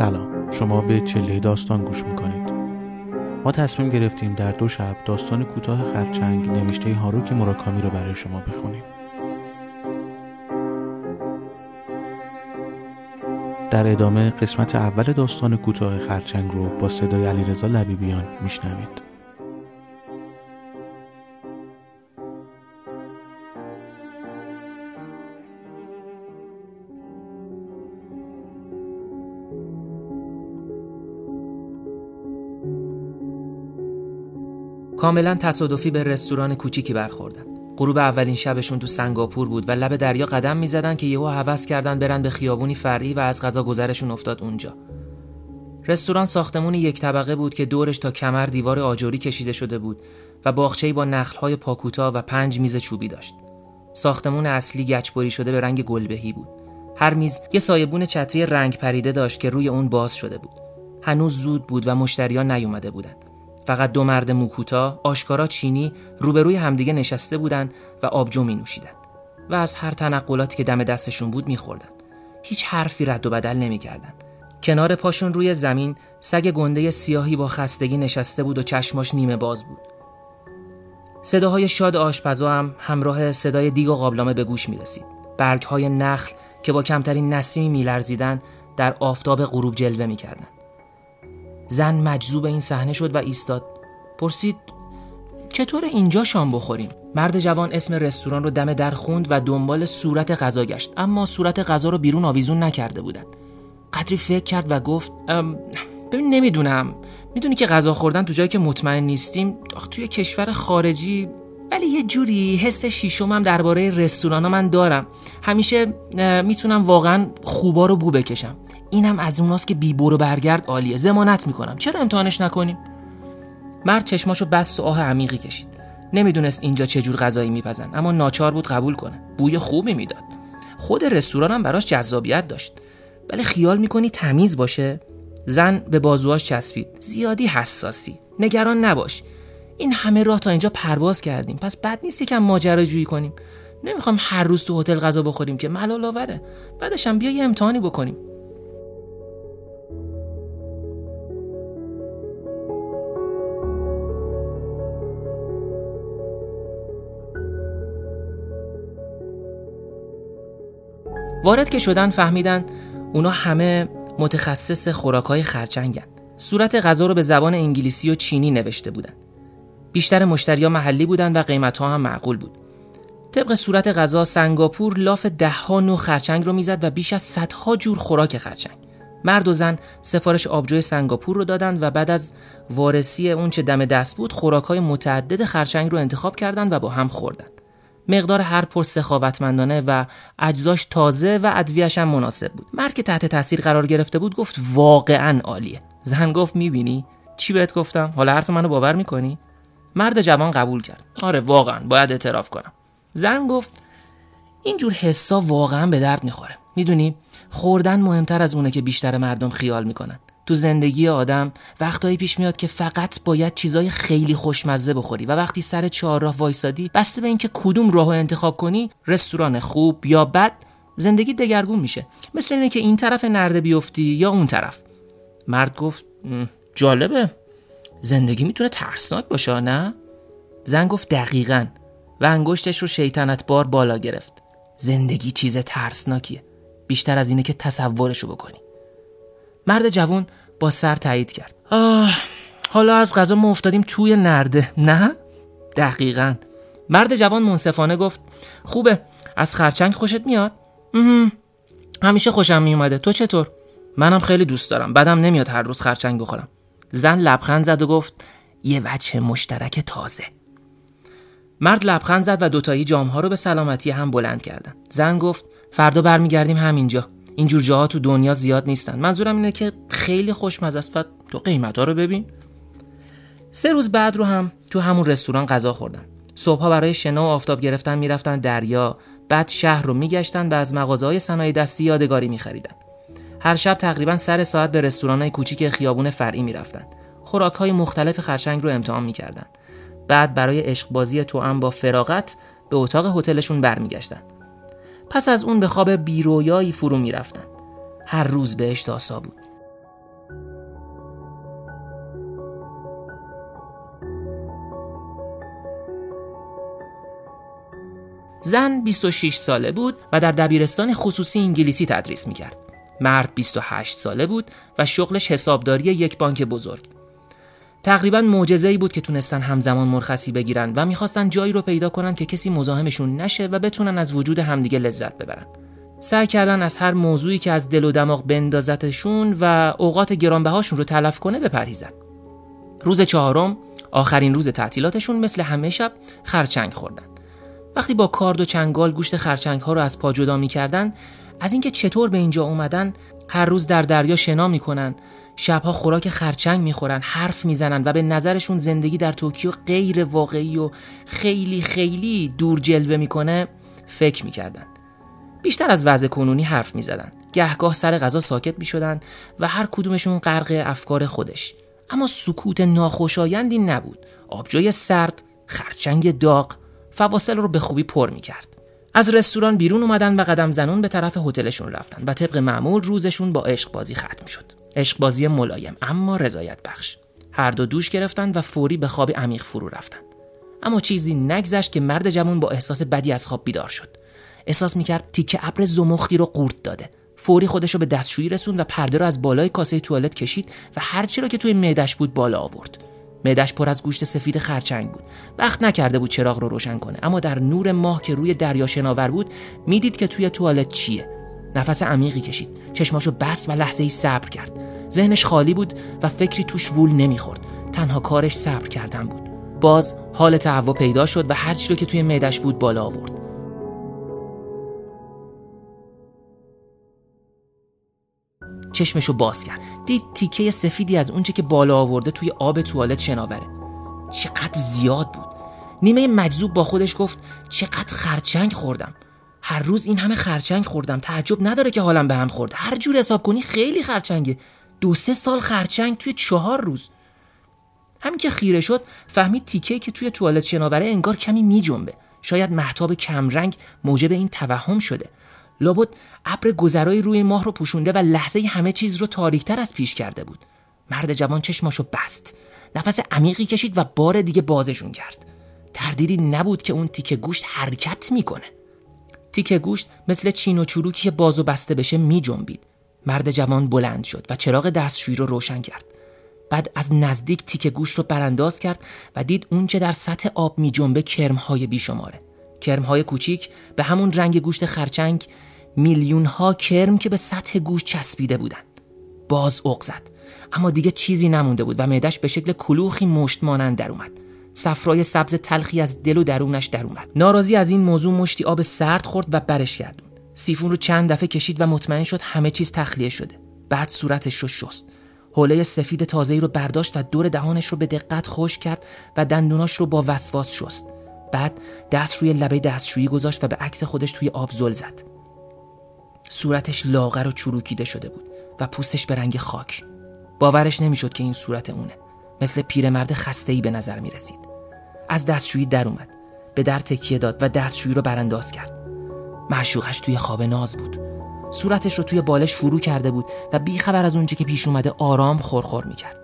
سلام. شما به چله داستان گوش می‌کنید. ما تصمیم گرفتیم در دو شب داستان کوتاه خرچنگ نوشته هاروکی مراکامی رو برای شما بخونیم. در ادامه قسمت اول داستان کوتاه خرچنگ رو با صدای علیرضا لبیبیان میشنوید. کاملا تصادفی به رستوران کوچیکی برخوردن غروب اولین شبشون تو سنگاپور بود و لب دریا قدم می‌زدن که یهو هوس کردن برن به خیابونی فرعی و از غذا گذرشون افتاد اونجا رستوران ساختمون یک طبقه بود که دورش تا کمر دیوار آجوری کشیده شده بود و باغچه‌ای با نخل‌های پاکوتا و پنج میز چوبی داشت. ساختمون اصلی گچبری شده به رنگ گلبهی بود. هر میز یه سایبون چتری رنگ پریده داشت که روی اون باز شده بود. هنوز زود بود و مشتریان نیومده بودند. فقط دو مرد موکوتا آشکارا چینی روبروی همدیگه نشسته بودن و آبجو می نوشیدن و از هر تنقلاتی که دم دستشون بود میخوردن. هیچ حرفی رد و بدل نمی‌کردن. کنار پاشون روی زمین سگ گنده سیاهی با خستگی نشسته بود و چشماش نیمه باز بود. صداهای شاد آشپزا هم همراه صدای دیگ و قابلامه به گوش می رسید. برگ های نخل که با کمترین نسیمی میلرزیدن در آفتاب غروب جلوه می‌کردند. زن مجذوب این صحنه شد و ایستاد. پرسید چطور اینجا شام بخوریم؟ مرد جوان اسم رستوران رو دم در خوند و دنبال صورت غذا گشت. اما صورت غذا رو بیرون آویزون نکرده بودن. قدری فکر کرد و گفت ببین نمی‌دونم. می‌دونی که غذا خوردن تو جایی که مطمئن نیستیم توی کشور خارجی ولی یه جوری حس شیشم هم درباره رستوران من دارم. همیشه می‌تونم واقعا خوبا رو بو بکشم. اینم از اوناست که بی برو برگرد عالیه. زمانت می‌کنم. چرا امتحانش نکنیم؟ مرد چشماشو بست و آه عمیقی کشید. نمی‌دونست اینجا چه جور غذایی میپزن اما ناچار بود قبول کنه. بوی خوبی می‌داد. خود رستورانم براش جذابیت داشت. ولی خیال می‌کنی تمیز باشه؟ زن به بازوهاش چسبید. زیادی حساسی. نگران نباش. این همه راه تا اینجا پرواز کردیم. پس بد نیست یکم ماجراجویی کنیم. نمی‌خوام هر روز تو هتل غذا بخوریم که ملال آوره. بعدش هم بیا یه امتحانی بکنیم. وارد که شدن فهمیدن اونا همه متخصص خوراکای خرچنگن. صورت غذا رو به زبان انگلیسی و چینی نوشته بودن. بیشتر مشتریا محلی بودن و قیمت ها هم معقول بود. طبق صورت غذا سنگاپور لاف ده ها نوع خرچنگ رو می‌زد و بیش از صدها جور خوراک خرچنگ. مرد و زن سفارش آبجوی سنگاپور رو دادن و بعد از وارسی اون چه دم دست بود خوراکهای متعدد خرچنگ رو انتخاب کردند و با هم خوردن. مقدار هر پر سخاوتمندانه و اجزاش تازه و ادویه‌اش هم مناسب بود. مرد که تحت تاثیر قرار گرفته بود گفت واقعا عالیه. زن گفت می‌بینی؟ چی بهت گفتم؟ حالا حرف منو باور می‌کنی؟ مرد جوان قبول کرد. آره واقعا. باید اعتراف کنم. زن گفت اینجور حسا واقعا به درد می‌خوره. می‌دونی خوردن مهمتر از اونه که بیشتر مردم خیال می‌کنن. تو زندگی آدم وقتایی پیش میاد که فقط باید چیزای خیلی خوشمزه بخوری. و وقتی سر چهارراه وایسادی بسته به اینکه کدوم راهو انتخاب کنی رستوران خوب یا بد زندگی دگرگون میشه. مثل اینه که این طرف نرده بیفتی یا اون طرف. مرد گفت جالبه. زندگی می‌تونه ترسناک باشه نه؟ زن گفت دقیقا. و انگشتش رو شیطنت بار بالا گرفت. زندگی چیز ترسناکیه. بیشتر از اینه که تصورشو بکنی. مرد جوون با سر تایید کرد. آه حالا از غذا ما افتادیم توی نرده. نه؟ دقیقا. مرد جوان منصفانه گفت خوبه از خرچنگ خوشت میاد؟ همیشه خوشم میومده. تو چطور؟ منم خیلی دوست دارم. بدم نمیاد هر روز خرچنگ بخورم. زن لبخند زد و گفت یه وجه مشترک تازه. مرد لبخند زد و دوتایی جامها رو به سلامتی هم بلند کردن. زن گفت فردا برمیگردیم همینجا. اینجور جاها تو دنیا زیاد نیستن. منظورم اینه که خیلی خوشمزه است. و تو قیمت ها رو ببین. سه روز بعد رو هم تو همون رستوران غذا خوردن. صبحها برای شنا و آفتاب گرفتن می‌رفتن دریا. بعد شهر رو میگشتن و از مغازه های صنایع دستی یادگاری میخریدن. هر شب تقریبا سر ساعت به رستوران های کوچیک خیابون فرعی می‌رفتن. خوراک های مختلف خرچنگ رو امتحان می‌کردن. بعد برای عشق بازی تو با فراغت به اتاق هتلشون برمیگشتن. پس از اون به خواب بیرویایی فرو می‌رفتن هر روز بهش داسا بود زن 26 ساله بود و در دبیرستان خصوصی انگلیسی تدریس می‌کرد. مرد 28 ساله بود و شغلش حسابداری یک بانک بزرگ. تقریبا معجزه ای بود که تونستن همزمان مرخصی بگیرن و می‌خواستن جایی رو پیدا کنن که کسی مزاحمشون نشه و بتونن از وجود همدیگه لذت ببرن. سعی کردن از هر موضوعی که از دل و دماغ بندازتشون و اوقات گرانبهاشون رو تلف کنه بپرهیزن. روز چهارم آخرین روز تعطیلاتشون مثل همه شب خرچنگ خوردن. وقتی با کارد و چنگال گوشت خرچنگ ها رو از پا جدا می‌کردن از اینکه چطور به اینجا اومدن هر روز در دریا شنا می‌کنن شبها خوراک خرچنگ می‌خورن حرف می‌زنن و به نظرشون زندگی در توکیو غیر واقعی و خیلی خیلی دور جلوه می‌کنه فکر می‌کردن. بیشتر از وضع کنونی حرف می‌زدن. گهگاه سر غذا ساکت می‌شدن و هر کدومشون غرق افکار خودش. اما سکوت ناخوشایندی نبود. آبجوی سرد خرچنگ داغ فواصل رو به خوبی پر می‌کرد. از رستوران بیرون اومدن و قدم زنون به طرف هتلشون رفتن و طبق معمول روزشون با عشق بازی ختم شد. عشق بازی ملایم. اما رضایت بخش. هر دو دوش گرفتن و فوری به خواب عمیق فرو رفتن. اما چیزی نگذشت که مرد جوان با احساس بدی از خواب بیدار شد. احساس می‌کرد تیکه ابر زمختی رو قورت داده. فوری خودش رو به دستشویی رسوند و پرده رو از بالای کاسه توالت کشید و هرچی رو که توی معدش بود بالا آورد. معدش پر از گوشت سفید خرچنگ بود. وقت نکرده بود چراغ رو روشن کنه. اما در نور ماه که روی دریا شناور بود می‌دید که توی توالت چیه. نفس عمیقی کشید. چشماشو بست و لحظه ای صبر کرد. ذهنش خالی بود و فکری توش وول نمی‌خورد. تنها کارش صبر کردن بود. باز حال تهوع پیدا شد و هرچی رو که توی معدش بود بالا آورد. چشمشو باز کرد. دید تیکه سفیدی از اونچه که بالا آورده توی آب توالت شناوره. چقدر زیاد بود. نیمه مجذوب با خودش گفت چقدر خرچنگ خوردم. هر روز این همه خرچنگ خوردم. تعجب نداره که حالم به هم خورد. هر جور حساب کنی خیلی خرچنگه. دو سه سال خرچنگ توی چهار روز. همین که خیره شد فهمید تیکه که توی توالت شناوره انگار کمی می جنبه. شاید محتاب کمرنگ موجب این توهم شده. لابد ابر گذرای روی ماه رو پوشونده و لحظه همه چیز رو تاریکتر از پیش کرده بود. مرد جوان چشماشو بست. نفس عمیقی کشید و بار دیگه بازشون کرد. تردیدی نبود که اون تیکه گوشت حرکت می‌کنه. تیکه گوشت مثل چین و چروکی که باز و بسته بشه می جنبید. مرد جوان بلند شد و چراغ دستشویی رو روشن کرد. بعد از نزدیک تیکه گوشت رو برانداز کرد و دید اونچه در سطح آب می جنبه کرمهای بیشماره. کرمهای کوچیک به همون رنگ گوشت خرچنگ میلیون ها کرم که به سطح گوش چسبیده بودند. باز اوق زد. اما دیگه چیزی نمونده بود و معدش به شکل کلوخی مشت مانند در اومد. صفرای سبز تلخی از دل و درونش در اومد. ناراضی از این موضوع مشتی آب سرد خورد و برش گردون سیفون رو چند دفعه کشید و مطمئن شد همه چیز تخلیه شده. بعد صورتش رو شست. حوله سفید تازه‌ای رو برداشت و دور دهانش رو به دقت خوش کرد و دندوناش رو با وسواس شست. بعد دست روی لبه دستشویی گذاشت و به عکس خودش توی آب زل زد. صورتش لاغر و چروکیده شده بود و پوستش به رنگ خاک. باورش نمی‌شد که این صورت اونه. مثل پیرمرد خسته به نظر می رسید از دستشویی در اومد. به در تکیه داد و دستشویی رو برانداز کرد. معشوقش توی خواب ناز بود. صورتش رو توی بالش فرو کرده بود و بیخبر از اونچه که پیش اومده آرام خورخور می کرد